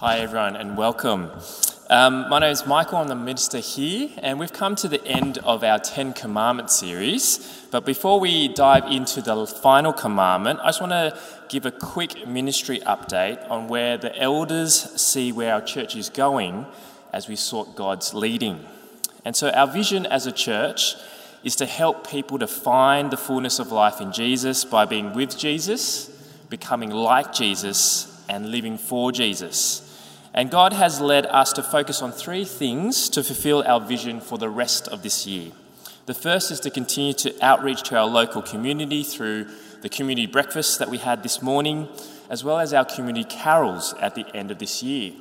Hi, everyone, and welcome. Um, my name is Michael, I'm the minister here, and we've come to the end of our Ten Commandments series. But before we dive into the final commandment, I just want to give a quick ministry update on where the elders see where our church is going as we sought God's leading. And so, our vision as a church is to help people to find the fullness of life in Jesus by being with Jesus, becoming like Jesus, and living for Jesus. And God has led us to focus on three things to fulfill our vision for the rest of this year. The first is to continue to outreach to our local community through the community breakfast that we had this morning, as well as our community carols at the end of this year.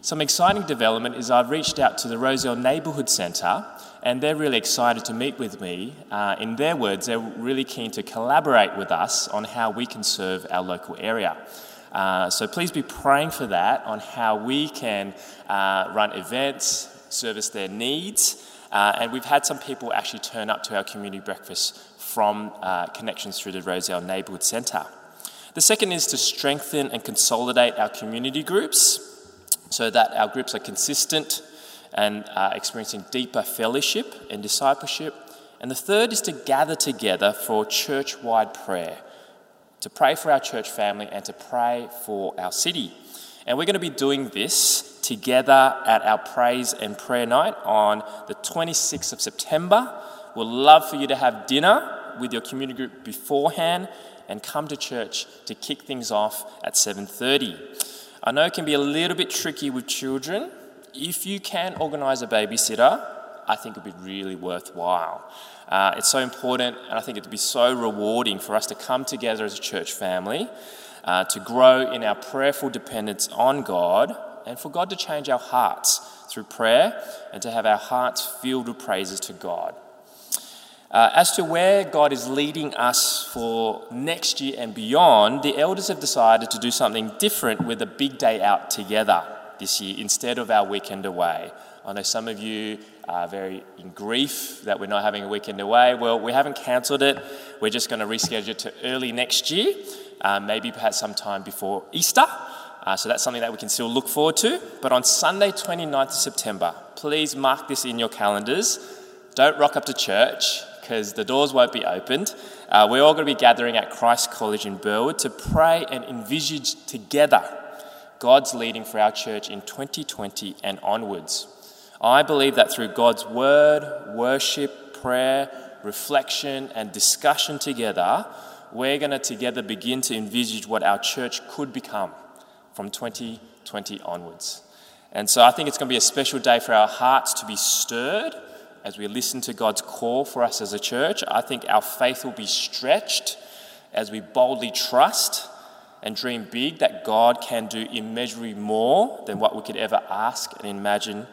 Some exciting development is I've reached out to the Rozelle Neighbourhood Centre, and they're really excited to meet with me. Uh, in their words, they're really keen to collaborate with us on how we can serve our local area. Uh, so please be praying for that on how we can uh, run events, service their needs. Uh, and we've had some people actually turn up to our community breakfast from uh, connections through the Rozelle Neighbourhood Centre. The second is to strengthen and consolidate our community groups so that our groups are consistent and uh, experiencing deeper fellowship and discipleship. And the third is to gather together for church wide prayer to pray for our church family and to pray for our city. And we're going to be doing this together at our praise and prayer night on the 26th of September. We'd love for you to have dinner with your community group beforehand and come to church to kick things off at 7:30. I know it can be a little bit tricky with children. If you can organize a babysitter, I think it'd be really worthwhile. Uh, it's so important, and I think it'd be so rewarding for us to come together as a church family, uh, to grow in our prayerful dependence on God, and for God to change our hearts through prayer, and to have our hearts filled with praises to God. Uh, as to where God is leading us for next year and beyond, the elders have decided to do something different with a big day out together this year instead of our weekend away. I know some of you are very in grief that we're not having a weekend away. Well, we haven't cancelled it. We're just going to reschedule it to early next year, uh, maybe perhaps sometime before Easter. Uh, so that's something that we can still look forward to. But on Sunday, 29th of September, please mark this in your calendars. Don't rock up to church because the doors won't be opened. Uh, we're all going to be gathering at Christ College in Burwood to pray and envisage together God's leading for our church in 2020 and onwards. I believe that through God's word, worship, prayer, reflection, and discussion together, we're going to together begin to envisage what our church could become from 2020 onwards. And so I think it's going to be a special day for our hearts to be stirred as we listen to God's call for us as a church. I think our faith will be stretched as we boldly trust and dream big that God can do immeasurably more than what we could ever ask and imagine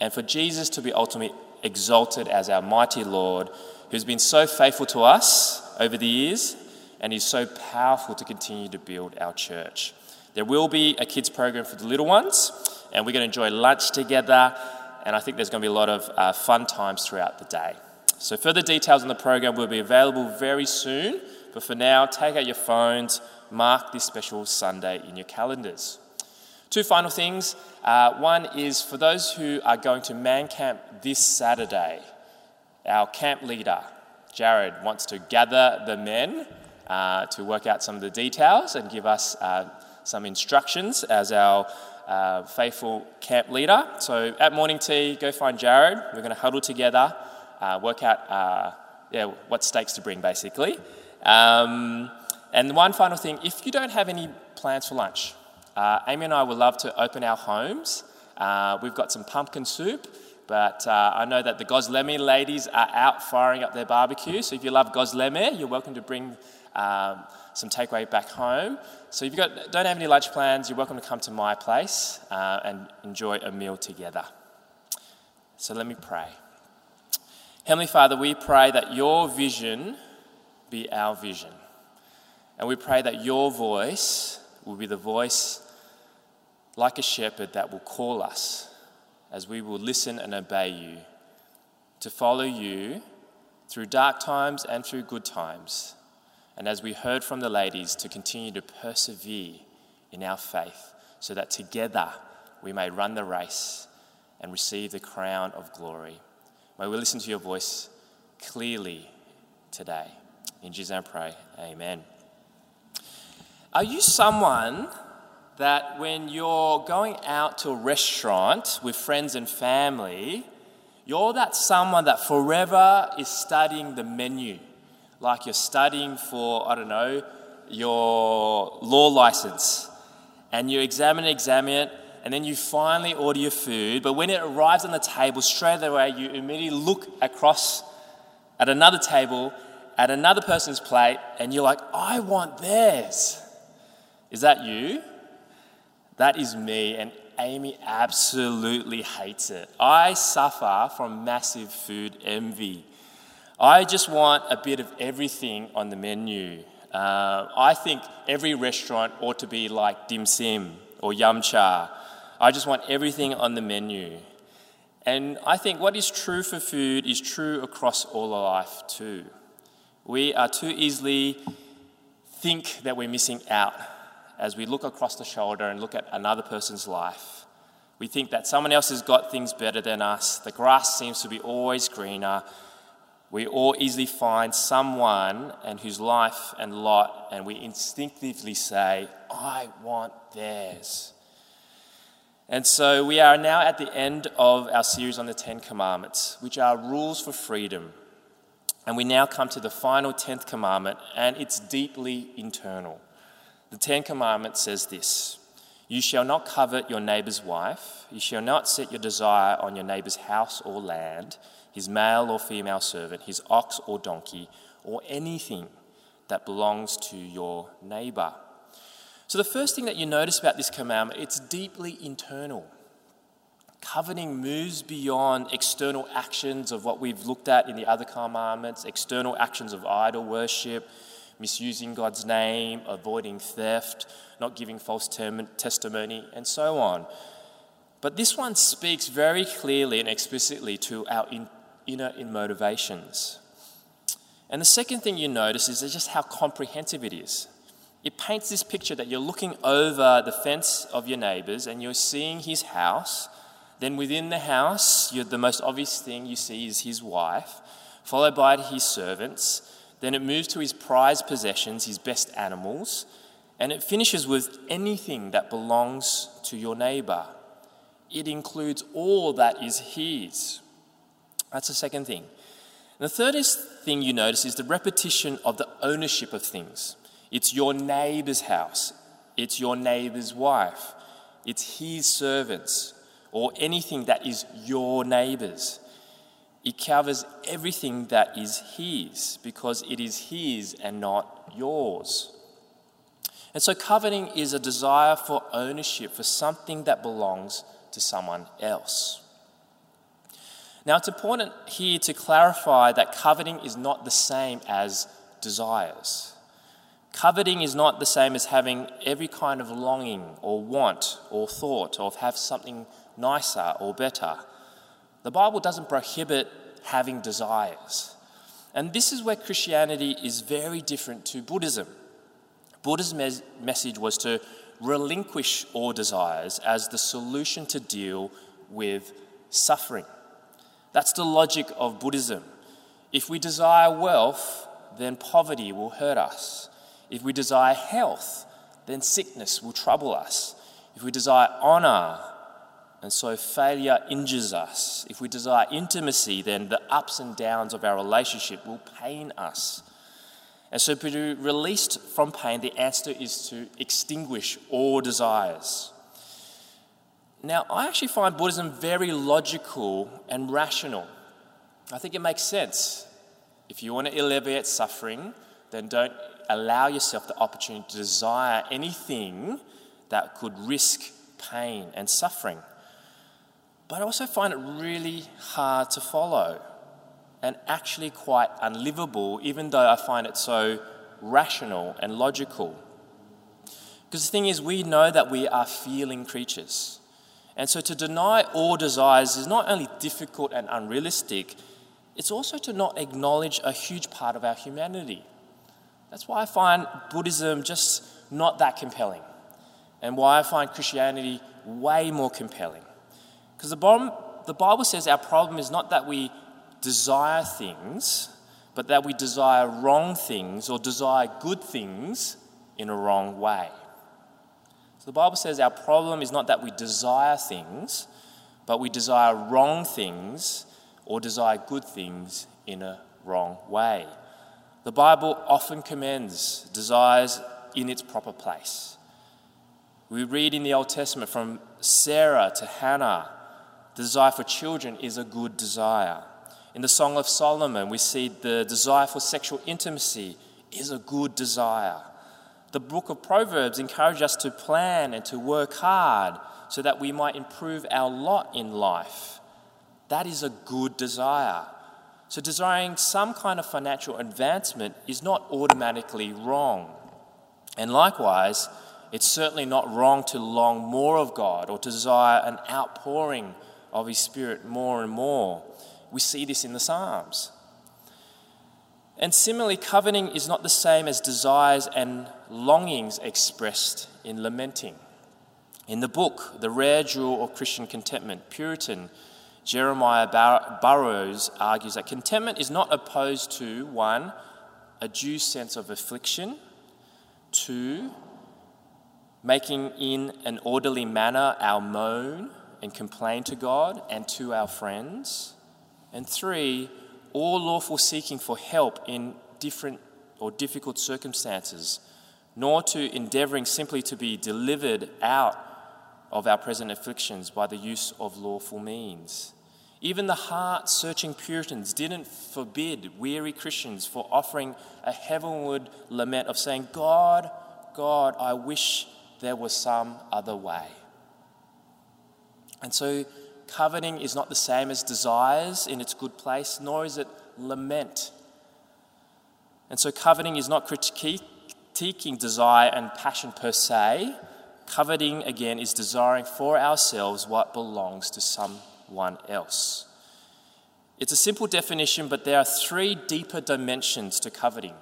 and for Jesus to be ultimately exalted as our mighty Lord, who's been so faithful to us over the years and is so powerful to continue to build our church. There will be a kids program for the little ones, and we're going to enjoy lunch together, and I think there's going to be a lot of uh, fun times throughout the day. So, further details on the program will be available very soon, but for now, take out your phones, mark this special Sunday in your calendars. Two final things. Uh, one is for those who are going to Man Camp this Saturday, our camp leader, Jared, wants to gather the men uh, to work out some of the details and give us uh, some instructions as our uh, faithful camp leader. So at morning tea, go find Jared. We're going to huddle together, uh, work out uh, yeah, what stakes to bring, basically. Um, and one final thing if you don't have any plans for lunch, uh, Amy and I would love to open our homes. Uh, we've got some pumpkin soup, but uh, I know that the Gozleme ladies are out firing up their barbecue. So if you love Gozleme, you're welcome to bring um, some takeaway back home. So if you don't have any lunch plans, you're welcome to come to my place uh, and enjoy a meal together. So let me pray. Heavenly Father, we pray that your vision be our vision. And we pray that your voice will be the voice like a shepherd that will call us as we will listen and obey you, to follow you through dark times and through good times. And as we heard from the ladies, to continue to persevere in our faith so that together we may run the race and receive the crown of glory. May we listen to your voice clearly today. In Jesus' name I pray, amen. Are you someone that when you're going out to a restaurant with friends and family, you're that someone that forever is studying the menu? Like you're studying for, I don't know, your law license. And you examine it, examine it, and then you finally order your food. But when it arrives on the table, straight away you immediately look across at another table, at another person's plate, and you're like, I want theirs. Is that you? That is me, and Amy absolutely hates it. I suffer from massive food envy. I just want a bit of everything on the menu. Uh, I think every restaurant ought to be like dim sim or yum cha. I just want everything on the menu. And I think what is true for food is true across all of life too. We are too easily think that we're missing out as we look across the shoulder and look at another person's life. We think that someone else has got things better than us. The grass seems to be always greener. We all easily find someone and whose life and lot, and we instinctively say, I want theirs. And so we are now at the end of our series on the Ten Commandments, which are rules for freedom. And we now come to the final tenth commandment, and it's deeply internal. The Ten Commandments says this You shall not covet your neighbor's wife, you shall not set your desire on your neighbor's house or land, his male or female servant, his ox or donkey, or anything that belongs to your neighbor. So, the first thing that you notice about this commandment, it's deeply internal. Coveting moves beyond external actions of what we've looked at in the other commandments, external actions of idol worship, misusing God's name, avoiding theft, not giving false testimony, and so on. But this one speaks very clearly and explicitly to our inner motivations. And the second thing you notice is just how comprehensive it is it paints this picture that you're looking over the fence of your neighbors and you're seeing his house. Then within the house, the most obvious thing you see is his wife, followed by his servants. Then it moves to his prized possessions, his best animals, and it finishes with anything that belongs to your neighbor. It includes all that is his. That's the second thing. And the third thing you notice is the repetition of the ownership of things. It's your neighbor's house, it's your neighbor's wife, it's his servants, or anything that is your neighbor's. It covers everything that is his because it is his and not yours. And so, coveting is a desire for ownership for something that belongs to someone else. Now, it's important here to clarify that coveting is not the same as desires. Coveting is not the same as having every kind of longing or want or thought of have something nicer or better. The Bible doesn't prohibit having desires. And this is where Christianity is very different to Buddhism. Buddhism's message was to relinquish all desires as the solution to deal with suffering. That's the logic of Buddhism. If we desire wealth, then poverty will hurt us. If we desire health, then sickness will trouble us. If we desire honor, and so failure injures us. If we desire intimacy, then the ups and downs of our relationship will pain us. And so, to be released from pain, the answer is to extinguish all desires. Now, I actually find Buddhism very logical and rational. I think it makes sense. If you want to alleviate suffering, then don't allow yourself the opportunity to desire anything that could risk pain and suffering. But I also find it really hard to follow and actually quite unlivable, even though I find it so rational and logical. Because the thing is, we know that we are feeling creatures. And so to deny all desires is not only difficult and unrealistic, it's also to not acknowledge a huge part of our humanity. That's why I find Buddhism just not that compelling. and why I find Christianity way more compelling. Because the, the Bible says our problem is not that we desire things, but that we desire wrong things or desire good things in a wrong way. So the Bible says our problem is not that we desire things, but we desire wrong things or desire good things in a wrong way. The Bible often commends desires in its proper place. We read in the Old Testament from Sarah to Hannah, the desire for children is a good desire. In the Song of Solomon, we see the desire for sexual intimacy is a good desire. The book of Proverbs encourages us to plan and to work hard so that we might improve our lot in life. That is a good desire. So, desiring some kind of financial advancement is not automatically wrong. And likewise, it's certainly not wrong to long more of God or to desire an outpouring of His Spirit more and more. We see this in the Psalms. And similarly, coveting is not the same as desires and longings expressed in lamenting. In the book, The Rare Jewel of Christian Contentment, Puritan Jeremiah Burroughs argues that contentment is not opposed to one, a due sense of affliction, two, making in an orderly manner our moan and complain to God and to our friends, and three, all lawful seeking for help in different or difficult circumstances, nor to endeavoring simply to be delivered out of our present afflictions by the use of lawful means. Even the heart searching Puritans didn't forbid weary Christians for offering a heavenward lament of saying, God, God, I wish there was some other way. And so, coveting is not the same as desires in its good place, nor is it lament. And so, coveting is not critiquing desire and passion per se. Coveting, again, is desiring for ourselves what belongs to some one else. It's a simple definition, but there are three deeper dimensions to coveting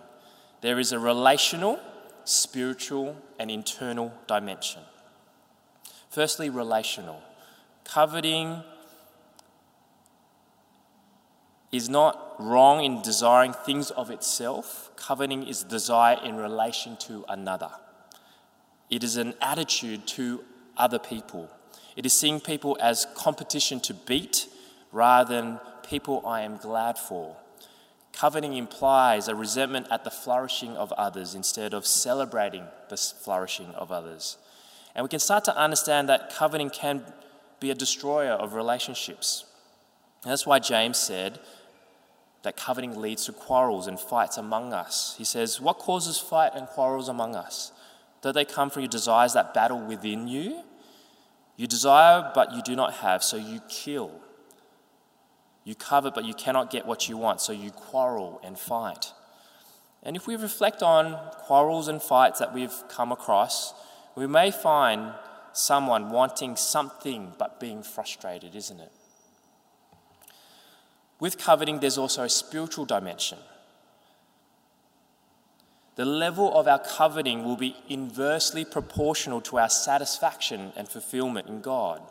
there is a relational, spiritual, and internal dimension. Firstly, relational. Coveting is not wrong in desiring things of itself. Coveting is desire in relation to another. It is an attitude to other people. It is seeing people as competition to beat rather than people I am glad for. Coveting implies a resentment at the flourishing of others instead of celebrating the flourishing of others. And we can start to understand that coveting can be a destroyer of relationships. And that's why James said that coveting leads to quarrels and fights among us. He says, What causes fight and quarrels among us? Do they come from your desires that battle within you? You desire, but you do not have, so you kill. You covet, but you cannot get what you want, so you quarrel and fight. And if we reflect on quarrels and fights that we've come across, we may find someone wanting something but being frustrated, isn't it? With coveting, there's also a spiritual dimension the level of our coveting will be inversely proportional to our satisfaction and fulfillment in God.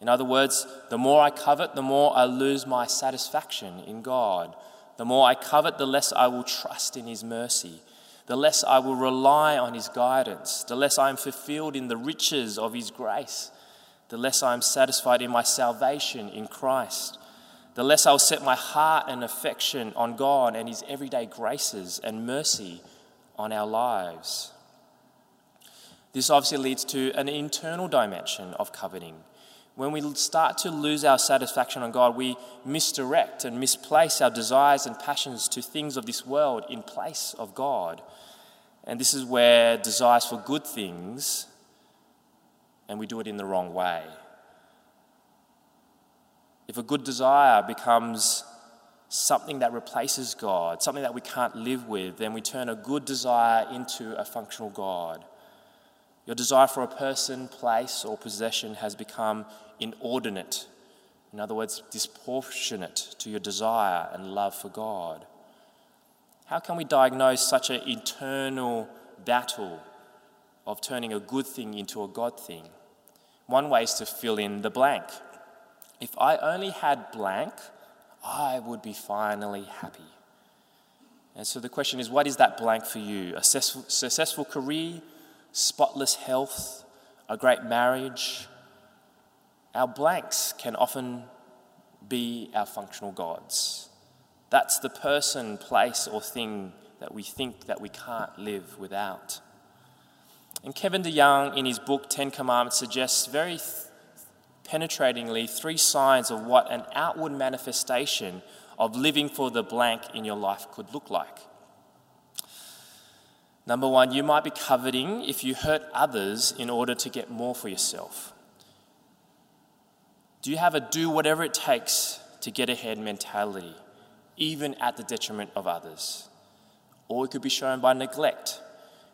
In other words, the more I covet, the more I lose my satisfaction in God. The more I covet, the less I will trust in His mercy. The less I will rely on His guidance. The less I am fulfilled in the riches of His grace. The less I am satisfied in my salvation in Christ. The less I'll set my heart and affection on God and His everyday graces and mercy on our lives. This obviously leads to an internal dimension of coveting. When we start to lose our satisfaction on God, we misdirect and misplace our desires and passions to things of this world in place of God. And this is where desires for good things, and we do it in the wrong way. If a good desire becomes something that replaces God, something that we can't live with, then we turn a good desire into a functional God. Your desire for a person, place, or possession has become inordinate. In other words, disproportionate to your desire and love for God. How can we diagnose such an internal battle of turning a good thing into a God thing. One way is to fill in the blank. If I only had blank, I would be finally happy. And so the question is what is that blank for you? A successful, successful career, spotless health, a great marriage? Our blanks can often be our functional gods. That's the person, place, or thing that we think that we can't live without. And Kevin DeYoung, in his book Ten Commandments, suggests very th- penetratingly three signs of what an outward manifestation of living for the blank in your life could look like. Number one, you might be coveting if you hurt others in order to get more for yourself. Do you have a do whatever it takes to get ahead mentality, even at the detriment of others? Or it could be shown by neglect.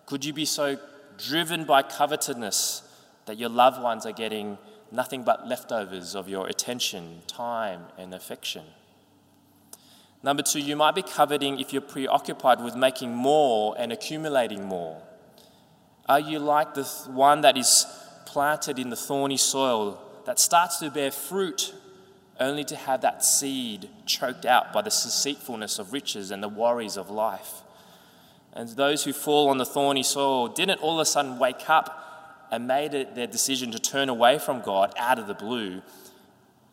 Could you be so driven by covetousness that your loved ones are getting nothing but leftovers of your attention, time, and affection? Number two, you might be coveting if you're preoccupied with making more and accumulating more. Are you like the one that is planted in the thorny soil that starts to bear fruit only to have that seed choked out by the deceitfulness of riches and the worries of life? And those who fall on the thorny soil didn't all of a sudden wake up and made it their decision to turn away from God out of the blue.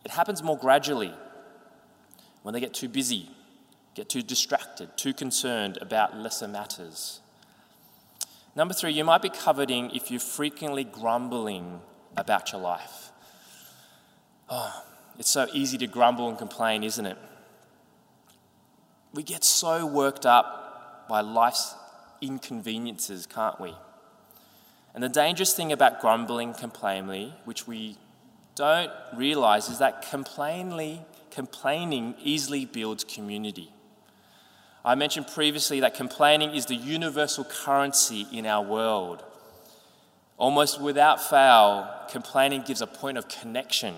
It happens more gradually when they get too busy, get too distracted, too concerned about lesser matters. Number three, you might be coveting if you're frequently grumbling about your life. Oh, it's so easy to grumble and complain, isn't it? We get so worked up by life's inconveniences, can't we? And the dangerous thing about grumbling complainingly, which we don't realize, is that complainingly, complaining easily builds community. I mentioned previously that complaining is the universal currency in our world. Almost without fail, complaining gives a point of connection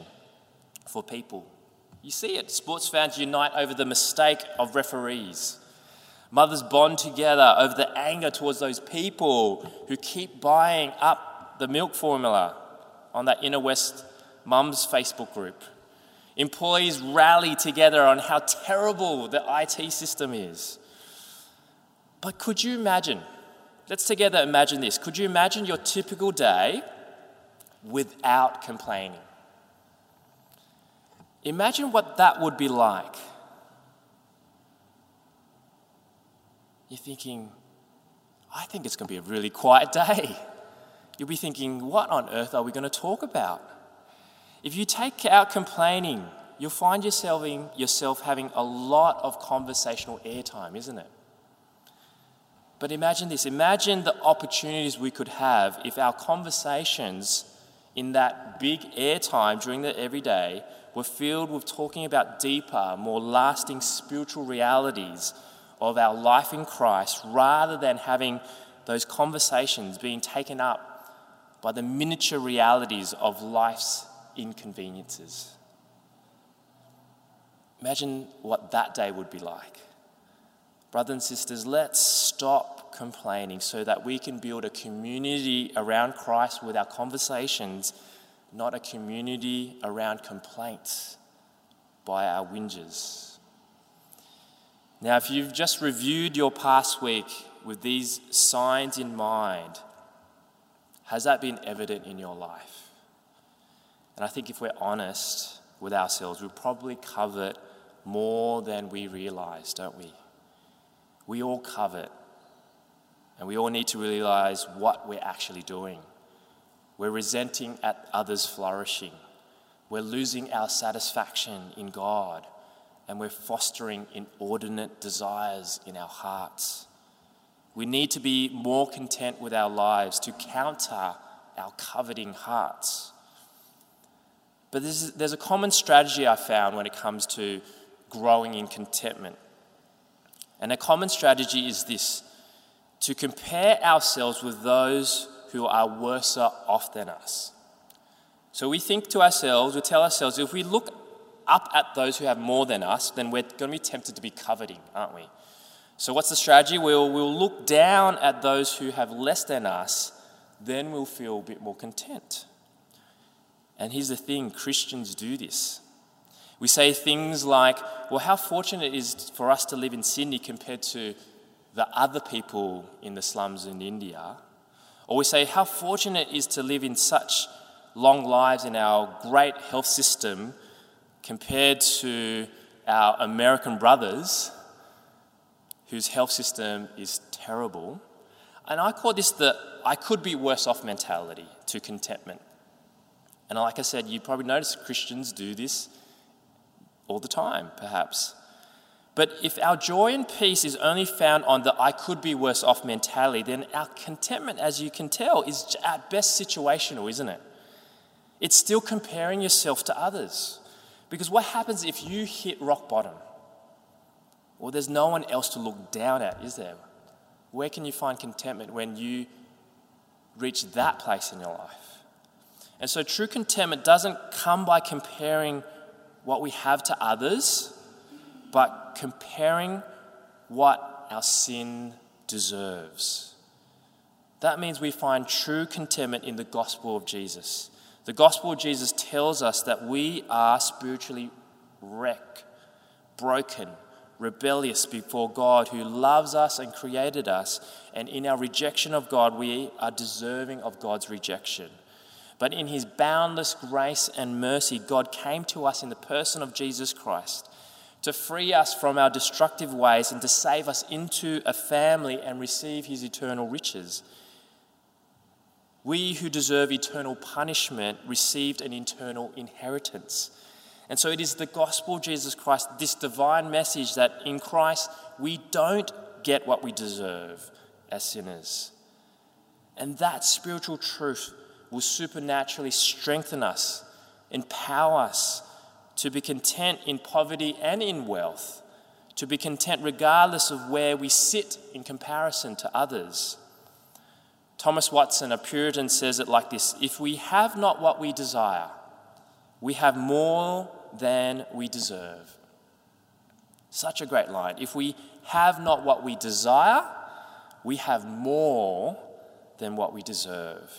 for people. You see it. Sports fans unite over the mistake of referees. Mothers bond together over the anger towards those people who keep buying up the milk formula on that Inner West Mums Facebook group. Employees rally together on how terrible the IT system is. But could you imagine? Let's together imagine this. Could you imagine your typical day without complaining? Imagine what that would be like. You're thinking, I think it's going to be a really quiet day. You'll be thinking, what on earth are we going to talk about? If you take out complaining, you'll find yourself, yourself having a lot of conversational airtime, isn't it? But imagine this imagine the opportunities we could have if our conversations in that big airtime during the everyday were filled with talking about deeper, more lasting spiritual realities of our life in Christ rather than having those conversations being taken up by the miniature realities of life's inconveniences. Imagine what that day would be like. Brothers and sisters, let's stop complaining so that we can build a community around Christ with our conversations not a community around complaints by our whinges. Now, if you've just reviewed your past week with these signs in mind, has that been evident in your life? And I think if we're honest with ourselves, we probably covet more than we realize, don't we? We all covet, and we all need to realize what we're actually doing. We're resenting at others flourishing. We're losing our satisfaction in God. And we're fostering inordinate desires in our hearts. We need to be more content with our lives to counter our coveting hearts. But there's, there's a common strategy I found when it comes to growing in contentment. And a common strategy is this to compare ourselves with those who are worse off than us. So we think to ourselves, we tell ourselves, if we look up at those who have more than us, then we're going to be tempted to be coveting, aren't we? So what's the strategy? We'll, we'll look down at those who have less than us then we'll feel a bit more content. And here's the thing Christians do this. We say things like, well, how fortunate it is for us to live in Sydney compared to the other people in the slums in India. Or we say, how fortunate it is to live in such long lives in our great health system compared to our American brothers whose health system is terrible. And I call this the I could be worse off mentality to contentment. And like I said, you probably notice Christians do this all the time, perhaps. But if our joy and peace is only found on the I could be worse off mentality, then our contentment, as you can tell, is at best situational, isn't it? It's still comparing yourself to others. Because what happens if you hit rock bottom? Well, there's no one else to look down at, is there? Where can you find contentment when you reach that place in your life? And so, true contentment doesn't come by comparing what we have to others, but comparing what our sin deserves. That means we find true contentment in the gospel of Jesus. The gospel of Jesus tells us that we are spiritually wrecked, broken, rebellious before God who loves us and created us. And in our rejection of God, we are deserving of God's rejection. But in his boundless grace and mercy, God came to us in the person of Jesus Christ to free us from our destructive ways and to save us into a family and receive his eternal riches. We who deserve eternal punishment received an eternal inheritance. And so it is the gospel of Jesus Christ, this divine message that in Christ we don't get what we deserve as sinners. And that spiritual truth will supernaturally strengthen us, empower us to be content in poverty and in wealth, to be content regardless of where we sit in comparison to others. Thomas Watson, a Puritan, says it like this If we have not what we desire, we have more than we deserve. Such a great line. If we have not what we desire, we have more than what we deserve.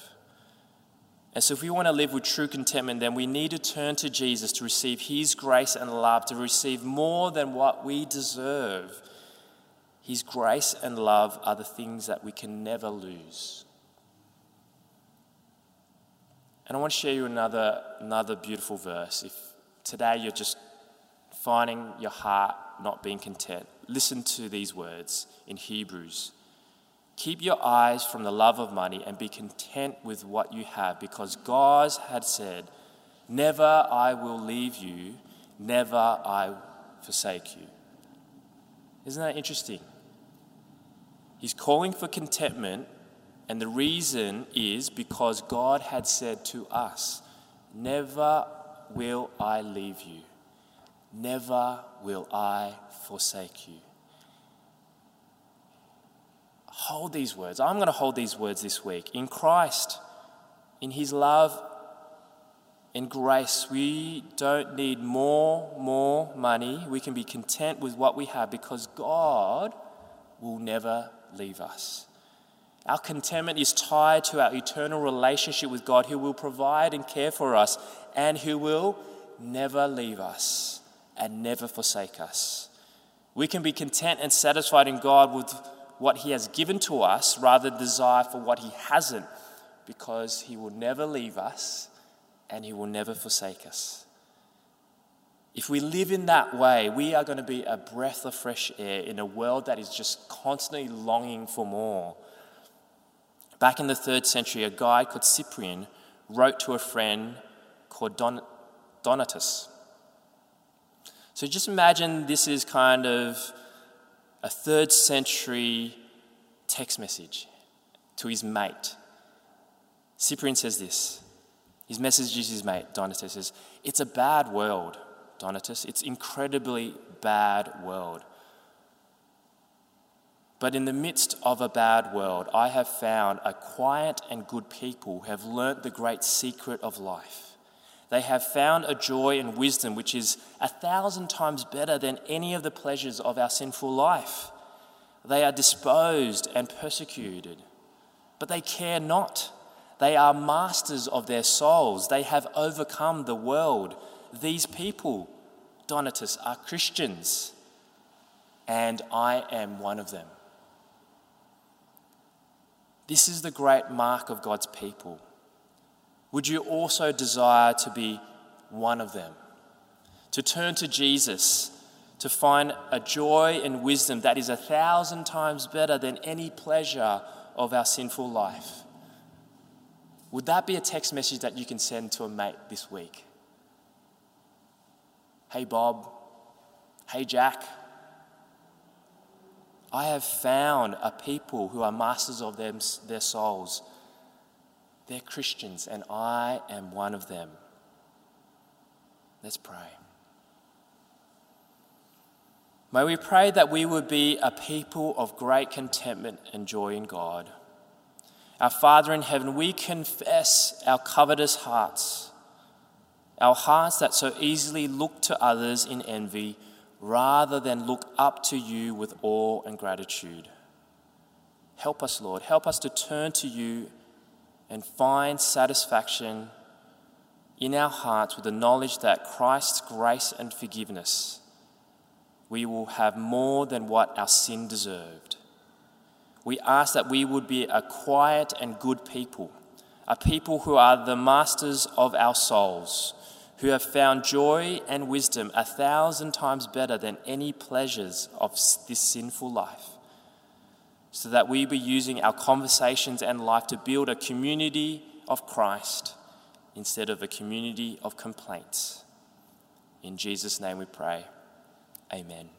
And so, if we want to live with true contentment, then we need to turn to Jesus to receive His grace and love, to receive more than what we deserve. His grace and love are the things that we can never lose. And I want to share you another, another beautiful verse. If today you're just finding your heart not being content, listen to these words in Hebrews. Keep your eyes from the love of money and be content with what you have, because God had said, Never I will leave you, never I forsake you. Isn't that interesting? He's calling for contentment, and the reason is because God had said to us, Never will I leave you, never will I forsake you hold these words. I'm going to hold these words this week. In Christ, in His love and grace, we don't need more, more money. We can be content with what we have because God will never leave us. Our contentment is tied to our eternal relationship with God, who will provide and care for us and who will never leave us and never forsake us. We can be content and satisfied in God with what He has given to us rather desire for what He hasn't, because He will never leave us and He will never forsake us. If we live in that way, we are going to be a breath of fresh air in a world that is just constantly longing for more. Back in the third century, a guy called Cyprian wrote to a friend called Don- Donatus. So just imagine this is kind of a third century text message to his mate. Cyprian says this. His message is his mate, Donatus says, It's a bad world, Donatus. It's incredibly bad world. But in the midst of a bad world, I have found a quiet and good people who have learnt the great secret of life. They have found a joy and wisdom which is a thousand times better than any of the pleasures of our sinful life. They are disposed and persecuted, but they care not. They are masters of their souls. They have overcome the world. These people, Donatus, are Christians, and I am one of them. This is the great mark of God's people. Would you also desire to be one of them? To turn to Jesus, to find a joy and wisdom that is a thousand times better than any pleasure of our sinful life? Would that be a text message that you can send to a mate this week? Hey, Bob. Hey, Jack. I have found a people who are masters of them, their souls. They're Christians, and I am one of them. Let's pray. May we pray that we would be a people of great contentment and joy in God. Our Father in heaven, we confess our covetous hearts, our hearts that so easily look to others in envy rather than look up to you with awe and gratitude. Help us, Lord. Help us to turn to you and find satisfaction in our hearts with the knowledge that Christ's grace and forgiveness, we will have more than what our sin deserved. We ask that we would be a quiet and good people, a people who are the masters of our souls, who have found joy and wisdom a thousand times better than any pleasures of this sinful life so that we be using our conversations and life to build a community of Christ instead of a community of complaints. In Jesus' name we pray. Amen.